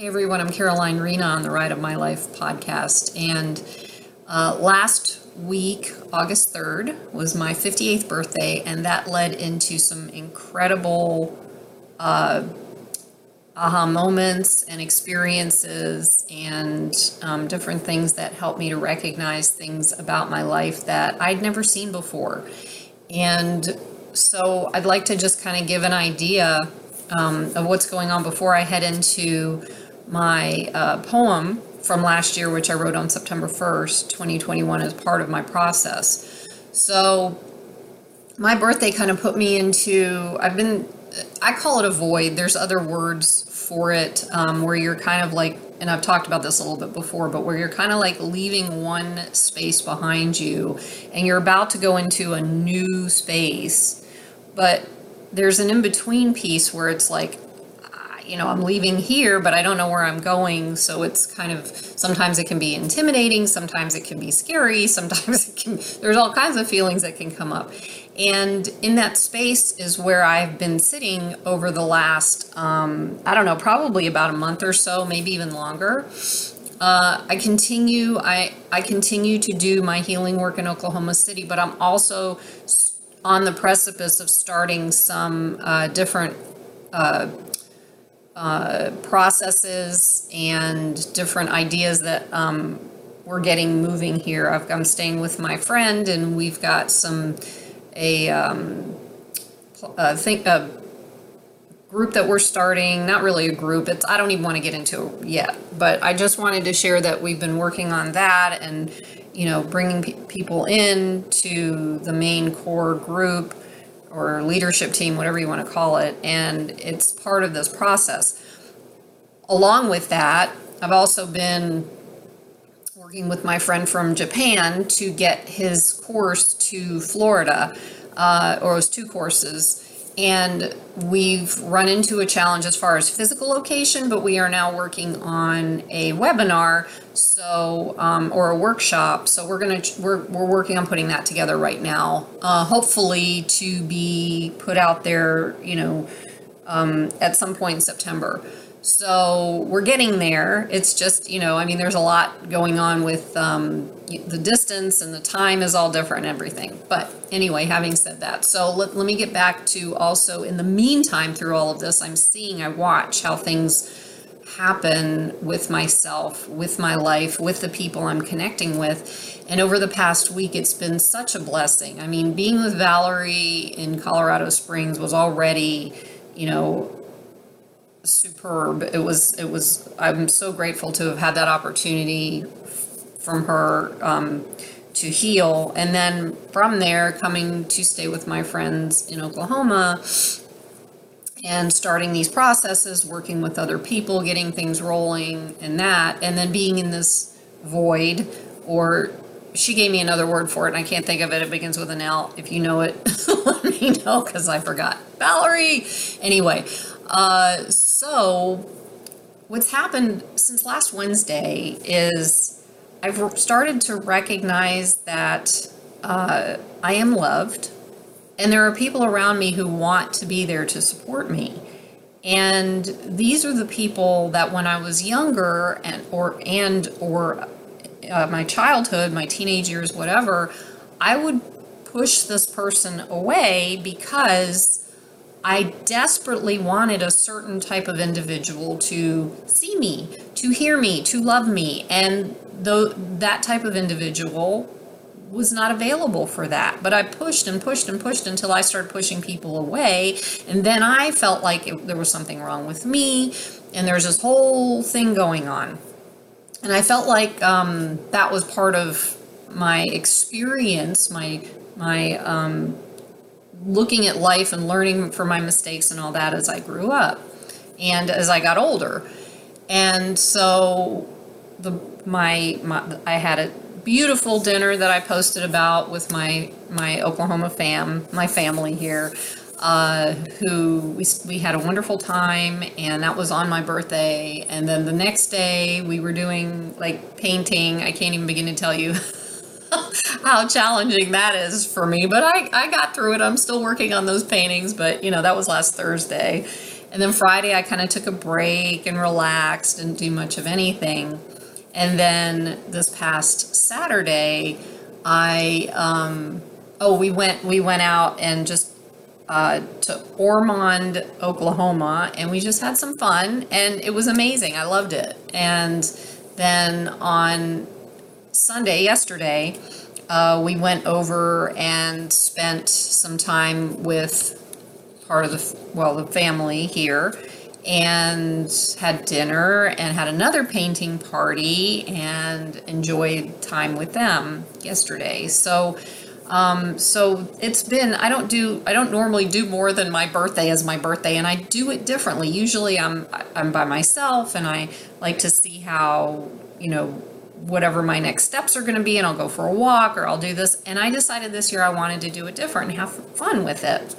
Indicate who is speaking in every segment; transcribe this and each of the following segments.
Speaker 1: Hey everyone, I'm Caroline Rena on the Ride of My Life podcast. And uh, last week, August 3rd, was my 58th birthday, and that led into some incredible uh, aha moments and experiences and um, different things that helped me to recognize things about my life that I'd never seen before. And so I'd like to just kind of give an idea um, of what's going on before I head into my uh, poem from last year, which I wrote on September 1st, 2021, as part of my process. So, my birthday kind of put me into, I've been, I call it a void. There's other words for it um, where you're kind of like, and I've talked about this a little bit before, but where you're kind of like leaving one space behind you and you're about to go into a new space. But there's an in between piece where it's like, you know, I'm leaving here, but I don't know where I'm going. So it's kind of sometimes it can be intimidating, sometimes it can be scary, sometimes it can, there's all kinds of feelings that can come up. And in that space is where I've been sitting over the last, um, I don't know, probably about a month or so, maybe even longer. Uh, I continue, I, I continue to do my healing work in Oklahoma City, but I'm also on the precipice of starting some uh, different uh, uh, processes and different ideas that um, we're getting moving here. I've, I'm staying with my friend, and we've got some a um, I think a group that we're starting. Not really a group. It's I don't even want to get into it yet, but I just wanted to share that we've been working on that and you know bringing pe- people in to the main core group or leadership team, whatever you want to call it, and it's part of this process. Along with that, I've also been working with my friend from Japan to get his course to Florida, uh, or it was two courses. And we've run into a challenge as far as physical location, but we are now working on a webinar, so um, or a workshop. So we're gonna we're we're working on putting that together right now. Uh, hopefully to be put out there, you know, um, at some point in September. So we're getting there. It's just, you know, I mean, there's a lot going on with um, the distance and the time is all different and everything. But anyway, having said that, so let, let me get back to also in the meantime, through all of this, I'm seeing, I watch how things happen with myself, with my life, with the people I'm connecting with. And over the past week, it's been such a blessing. I mean, being with Valerie in Colorado Springs was already, you know, superb. It was it was I'm so grateful to have had that opportunity from her um, to heal, and then from there coming to stay with my friends in Oklahoma and starting these processes, working with other people, getting things rolling, and that, and then being in this void or she gave me another word for it and I can't think of it. It begins with an L. If you know it, let me know because I forgot. Valerie. Anyway, uh, so, what's happened since last Wednesday is I've started to recognize that uh, I am loved, and there are people around me who want to be there to support me. And these are the people that when I was younger and or and or uh, my childhood, my teenage years, whatever, I would push this person away because I desperately wanted a certain type of individual to see me, to hear me, to love me. And though that type of individual was not available for that. But I pushed and pushed and pushed until I started pushing people away. And then I felt like it, there was something wrong with me. And there's this whole thing going on. And I felt like um, that was part of my experience, my, my, um, looking at life and learning from my mistakes and all that as I grew up and as I got older. And so the my, my I had a beautiful dinner that I posted about with my my Oklahoma fam, my family here. Uh, who we, we had a wonderful time and that was on my birthday and then the next day we were doing like painting i can't even begin to tell you how challenging that is for me. But I, I got through it. I'm still working on those paintings, but you know, that was last Thursday. And then Friday, I kind of took a break and relaxed, didn't do much of anything. And then this past Saturday, I um, oh we went we went out and just uh, to Ormond, Oklahoma, and we just had some fun, and it was amazing. I loved it. And then on Sunday, yesterday, uh, we went over and spent some time with part of the well the family here and had dinner and had another painting party and enjoyed time with them yesterday. So um, so it's been i don't do i don't normally do more than my birthday as my birthday and i do it differently. Usually i'm i'm by myself and i like to see how you know whatever my next steps are going to be and i'll go for a walk or i'll do this and i decided this year i wanted to do it different and have fun with it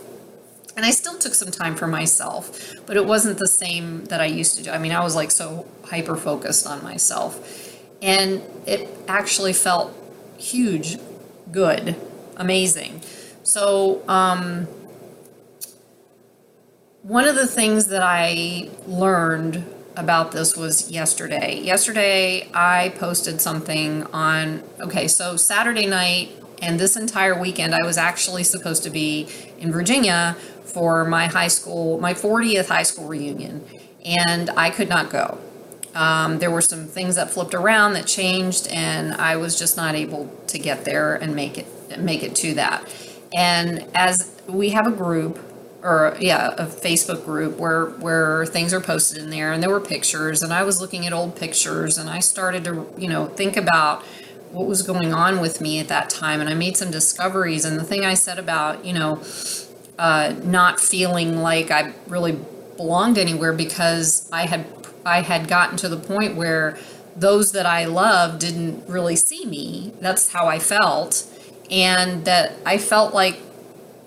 Speaker 1: and I still took some time for myself, but it wasn't the same that I used to do. I mean, I was like so hyper focused on myself, and it actually felt huge, good, amazing. So, um, one of the things that I learned about this was yesterday. Yesterday, I posted something on, okay, so Saturday night and this entire weekend, I was actually supposed to be in Virginia for my high school, my 40th high school reunion, and I could not go. Um, there were some things that flipped around that changed, and I was just not able to get there and make it make it to that. And as we have a group, or yeah, a Facebook group where where things are posted in there, and there were pictures, and I was looking at old pictures, and I started to you know think about what was going on with me at that time, and I made some discoveries. And the thing I said about you know uh, not feeling like I really belonged anywhere because I had I had gotten to the point where those that I loved didn't really see me. That's how I felt, and that I felt like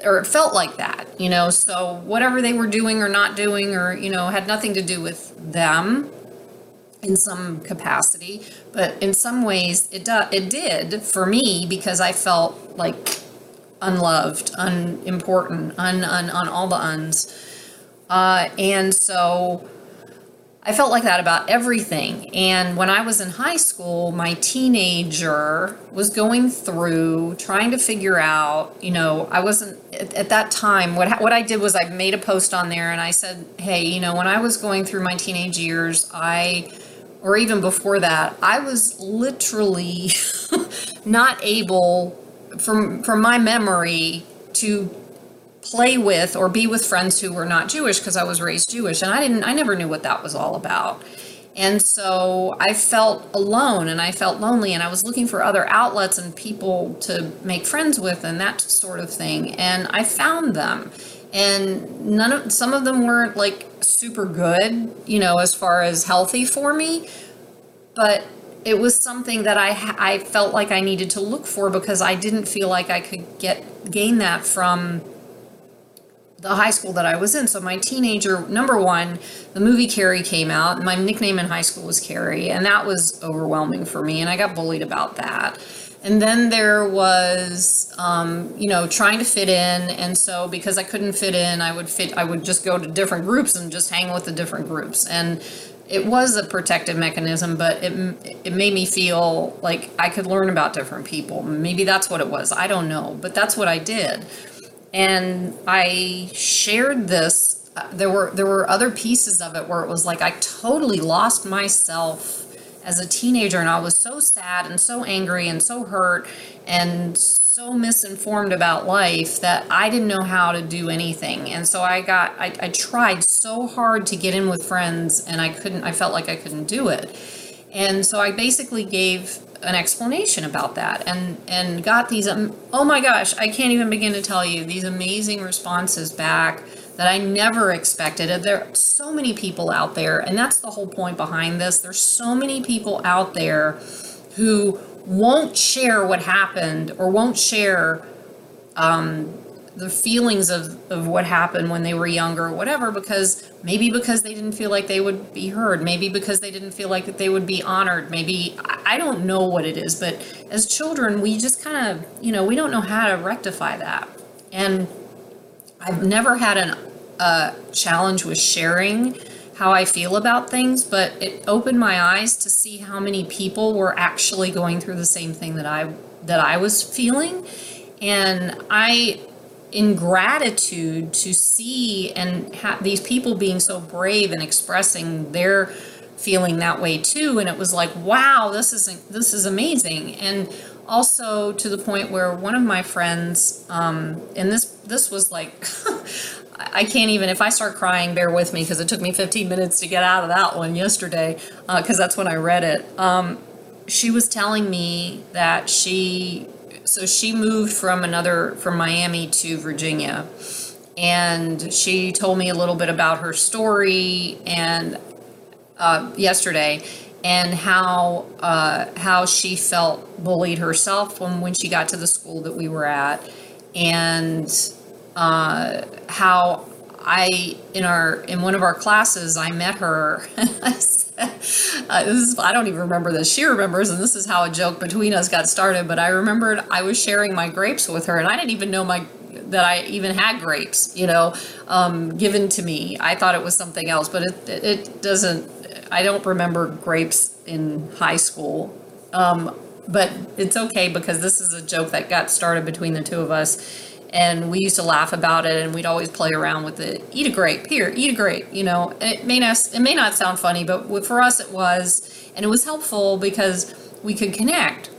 Speaker 1: or it felt like that, you know. So whatever they were doing or not doing, or you know, had nothing to do with them in some capacity, but in some ways it do, it did for me because I felt like unloved, unimportant, un, un, on all the uns. Uh, and so I felt like that about everything. And when I was in high school, my teenager was going through trying to figure out, you know, I wasn't at, at, that time. What what I did was I made a post on there and I said, "Hey, you know, when I was going through my teenage years, I or even before that, I was literally not able from from my memory to play with or be with friends who were not Jewish because I was raised Jewish and I didn't I never knew what that was all about. And so I felt alone and I felt lonely and I was looking for other outlets and people to make friends with and that sort of thing. And I found them. And none of some of them weren't like super good, you know, as far as healthy for me, but it was something that I I felt like I needed to look for because I didn't feel like I could get gain that from the high school that I was in. So my teenager number one, the movie Carrie came out. My nickname in high school was Carrie, and that was overwhelming for me, and I got bullied about that. And then there was, um, you know, trying to fit in, and so because I couldn't fit in, I would fit. I would just go to different groups and just hang with the different groups, and it was a protective mechanism, but it it made me feel like I could learn about different people. Maybe that's what it was. I don't know, but that's what I did. And I shared this. Uh, there were there were other pieces of it where it was like I totally lost myself as a teenager, and I was so sad and so angry and so hurt and so misinformed about life that I didn't know how to do anything. And so I got, I, I tried so hard to get in with friends and I couldn't, I felt like I couldn't do it. And so I basically gave an explanation about that and and got these um, oh my gosh i can't even begin to tell you these amazing responses back that i never expected. And there are so many people out there and that's the whole point behind this. There's so many people out there who won't share what happened or won't share um, the feelings of, of what happened when they were younger or whatever because maybe because they didn't feel like they would be heard maybe because they didn't feel like that they would be honored maybe i don't know what it is but as children we just kind of you know we don't know how to rectify that. And i've never had an uh, challenge with sharing how I feel about things, but it opened my eyes to see how many people were actually going through the same thing that I that I was feeling, and I in gratitude to see and have these people being so brave and expressing their feeling that way too. And it was like wow this is this is amazing. And also to the point where one of my friends um, and this this was like I can't even if I start crying bear with me because it took me 15 minutes to get out of that one yesterday because uh, that's when I read it. Um, she was telling me that she so she moved from another from Miami to Virginia. And she told me a little bit about her story and uh, yesterday and how uh, how she felt bullied herself when when she got to the school that we were at and uh, how I in our in one of our classes I met her uh, this is, I don't even remember this. She remembers and this is how a joke between us got started but I remembered I was sharing my grapes with her and I didn't even know my that I even had grapes you know um, given to me. I thought it was something else but it it doesn't I don't remember grapes in high school. Um, but it's okay because this is a joke that got started between the two of us and we used to laugh about it and we'd always play around with it. Eat a grape here eat a grape you know. It may not it may not sound funny but for us it was and it was helpful because we could connect.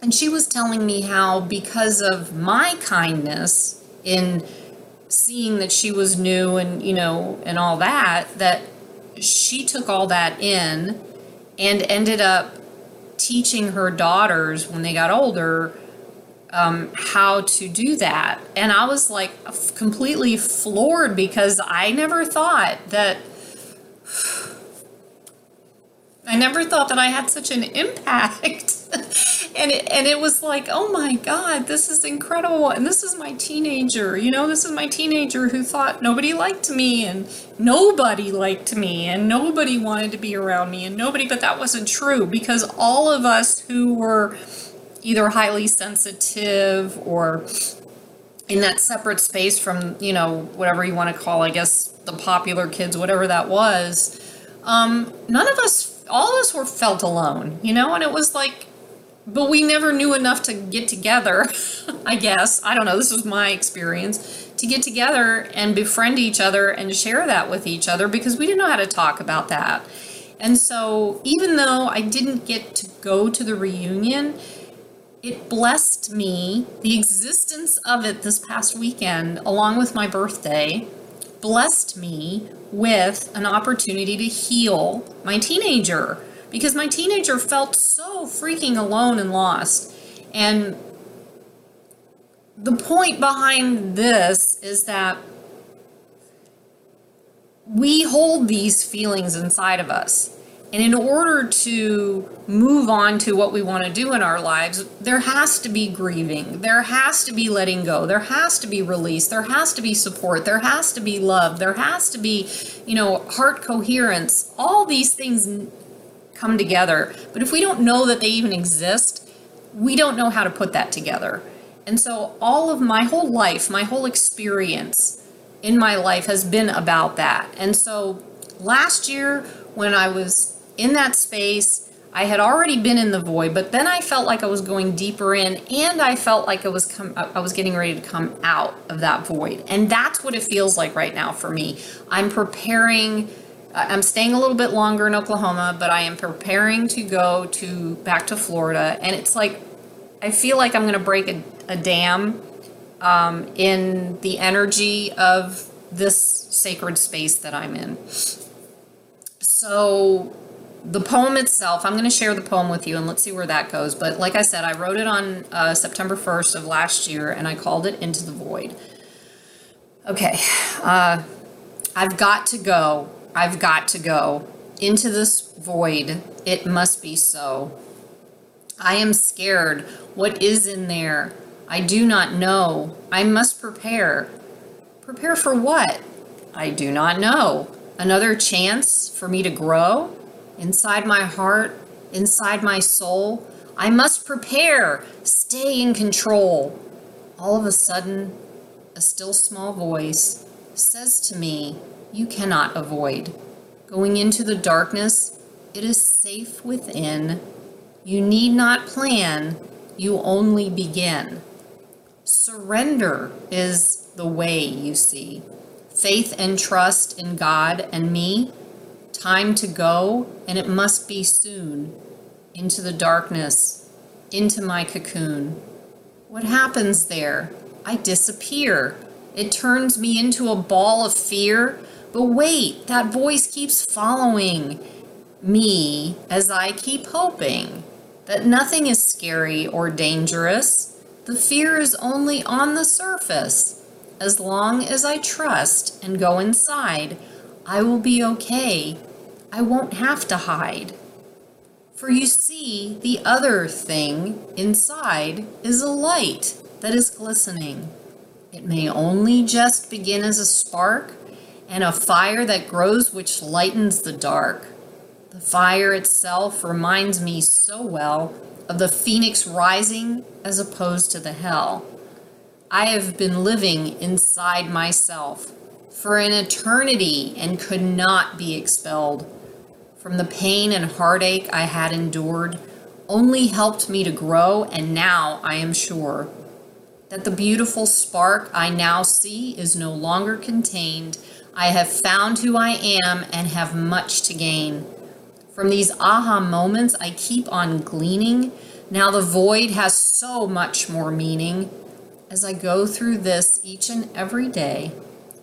Speaker 1: And she was telling me how because of my kindness in seeing that she was new and you know and all that that she took all that in and ended up teaching her daughters when they got older um, how to do that. And I was like completely floored because I never thought that. I never thought that I had such an impact. and it, and it was like, oh my God, this is incredible. And this is my teenager, you know, this is my teenager who thought nobody liked me and nobody liked me and nobody wanted to be around me and nobody, but that wasn't true because all of us who were either highly sensitive or in that separate space from you know whatever you want to call i guess the popular kids whatever that was um, none of us all of us were felt alone you know? And it was like but we never knew enough to get together i guess. I don't know this was my experience to get together and befriend each other and share that with each other because we didn't know how to talk about that. And so even though i didn't get to go to the reunion it blessed me, the existence of it this past weekend, along with my birthday, blessed me with an opportunity to heal my teenager because my teenager felt so freaking alone and lost. And the point behind this is that we hold these feelings inside of us. And in order to move on to what we want to do in our lives, there has to be grieving. There has to be letting go. There has to be release. There has to be support. There has to be love. There has to be, you know, heart coherence. All these things come together. But if we don't know that they even exist, we don't know how to put that together. And so all of my whole life, my whole experience in my life has been about that. And so last year when I was in that space. I had already been in the void, but then I felt like I was going deeper in and I felt like I was com- I was getting ready to come out of that void. And that's what it feels like right now for me. I'm preparing I'm staying a little bit longer in Oklahoma, but I am preparing to go to back to Florida and it's like I feel like I'm going to break a, a dam um, in the energy of this sacred space that I'm in. So the poem itself, I'm going to share the poem with you and let's see where that goes. But like I said, I wrote it on uh, September 1st of last year and I called it Into the Void. Okay, uh, I've got to go. I've got to go into this void. It must be so. I am scared. What is in there? I do not know. I must prepare. Prepare for what? I do not know. Another chance for me to grow? Inside my heart, inside my soul. I must prepare, stay in control. All of a sudden, a still small voice says to me, You cannot avoid. Going into the darkness, it is safe within. You need not plan, you only begin. Surrender is the way you see. Faith and trust in God and me. Time to go, and it must be soon. Into the darkness, into my cocoon. What happens there? I disappear. It turns me into a ball of fear. But wait, that voice keeps following me as I keep hoping that nothing is scary or dangerous. The fear is only on the surface. As long as I trust and go inside, I will be okay. I won't have to hide. For you see, the other thing inside is a light that is glistening. It may only just begin as a spark and a fire that grows which lightens the dark. The fire itself reminds me so well of the phoenix rising as opposed to the hell. I have been living inside myself for an eternity and could not be expelled. From the pain and heartache I had endured only helped me to grow, and now I am sure that the beautiful spark I now see is no longer contained. I have found who I am and have much to gain. From these aha moments, I keep on gleaning. Now the void has so much more meaning. As I go through this each and every day,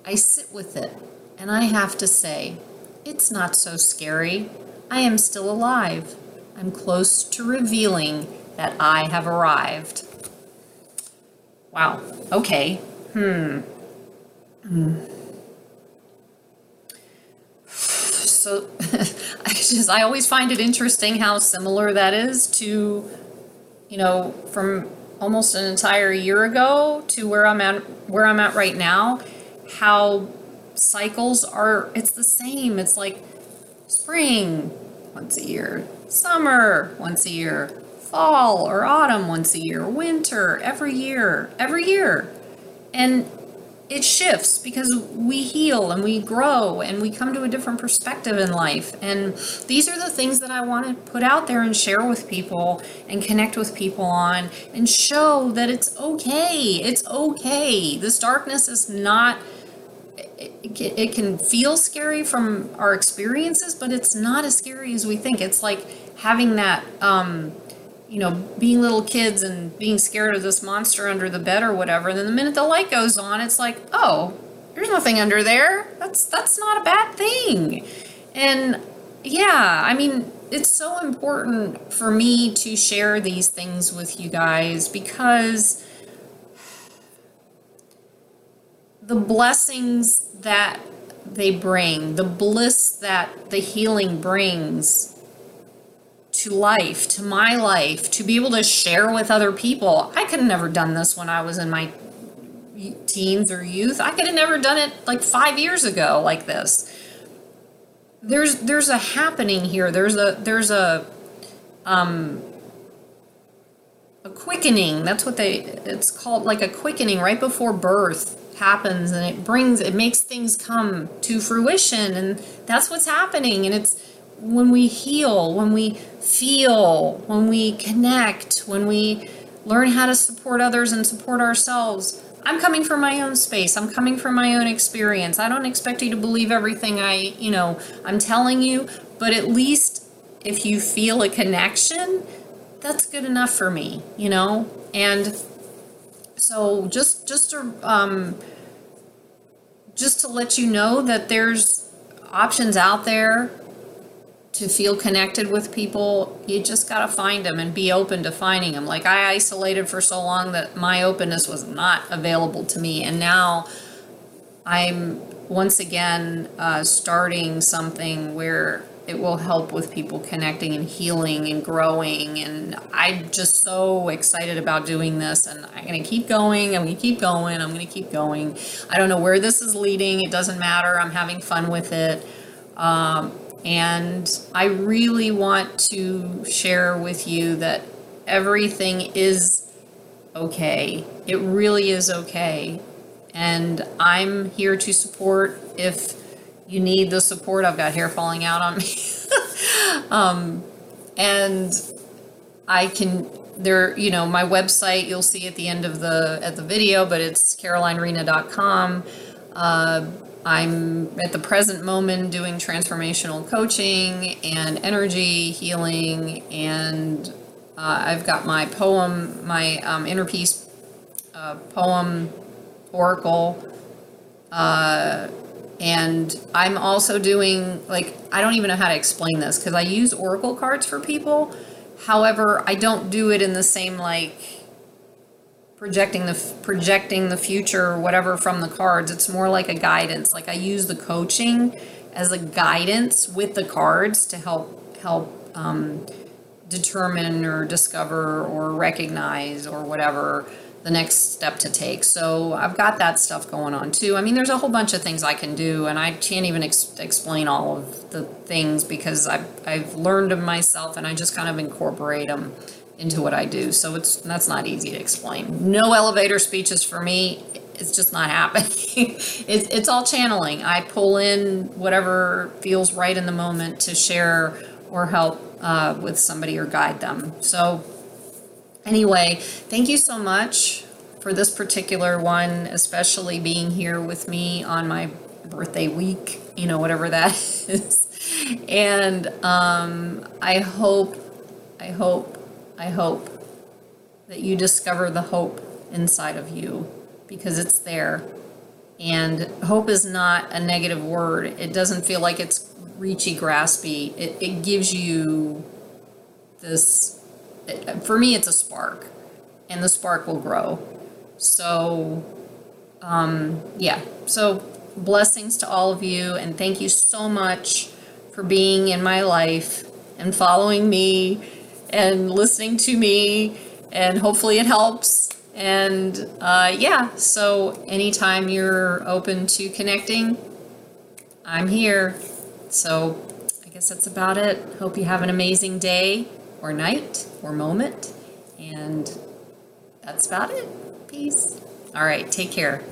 Speaker 1: I sit with it and I have to say, it's not so scary. I am still alive. I'm close to revealing that I have arrived. Wow. Okay. Hmm. Hmm. So I just I always find it interesting how similar that is to you know from almost an entire year ago to where I'm at where I'm at right now how cycles are it's the same it's like spring once a year summer once a year fall or autumn once a year, winter every year, every year. And it shifts because we heal and we grow and we come to a different perspective in life. And these are the things that I want to put out there and share with people and connect with people on and show that it's okay. It's okay. This darkness is not. It, can feel scary from our experiences, but it's not as scary as we think. It's like having that um, you know, being little kids and being scared of this monster under the bed or whatever. And then the minute the light goes on, it's like, oh, there's nothing under there. That's that's not a bad thing. And yeah, I mean, it's so important for me to share these things with you guys because the blessings that they bring, the bliss that the healing brings to life, to my life, to be able to share with other people. I could have never done this when I was in my teens or youth. I could have never done it like 5 years ago like this. There's there's a happening here. There's a there's a um a quickening. That's what they it's called like a quickening right before birth happens and it brings it makes things come to fruition and that's what's happening and it's when we heal, when we feel, when we connect, when we learn how to support others and support ourselves. I'm coming from my own space. I'm coming from my own experience. I don't expect you to believe everything I, you know, I'm telling you, but at least if you feel a connection, that's good enough for me, you know? And so just just to um just to let you know that there's options out there to feel connected with people, you just got to find them and be open to finding them. Like I isolated for so long that my openness was not available to me. And now I'm once again uh, starting something where it will help with people connecting and healing and growing. And I'm just so excited about doing this. And I'm going to keep going. I'm going to keep going. I'm going to keep going. I don't know where this is leading. It doesn't matter. I'm having fun with it. Um, and I really want to share with you that everything is okay. It really is okay. And I'm here to support if you need the support. I've got hair falling out on me. um, and I can there you know my website you'll see at the end of the at the video but it's carolinerena.com uh, i'm at the present moment doing transformational coaching and energy healing and uh, i've got my poem my um, inner peace uh, poem oracle uh, and i'm also doing like i don't even know how to explain this because i use oracle cards for people However, I don't do it in the same like projecting the projecting the future or whatever from the cards. It's more like a guidance. Like I use the coaching as a guidance with the cards to help help um, determine or discover or recognize or whatever the next step to take. So I've got that stuff going on too. I mean, there's a whole bunch of things I can do, and I can't even ex- explain all of the things because I've I've learned them myself, and I just kind of incorporate them into what I do. So it's that's not easy to explain. No elevator speeches for me. It's just not happening. it's it's all channeling. I pull in whatever feels right in the moment to share or help uh, with somebody or guide them. So Anyway, thank you so much for this particular one, especially being here with me on my birthday week, you know, whatever that is. And um, I hope, I hope, I hope that you discover the hope inside of you because it's there. And hope is not a negative word. It doesn't feel like it's reachy, graspy. It, it gives you this for me, it's a spark, and the spark will grow. So, um, yeah. So, blessings to all of you, and thank you so much for being in my life and following me and listening to me, and hopefully it helps. And uh, yeah, so anytime you're open to connecting, I'm here. So I guess that's about it. Hope you have an amazing day or night or moment. And that's about it. Peace. All right. Take care.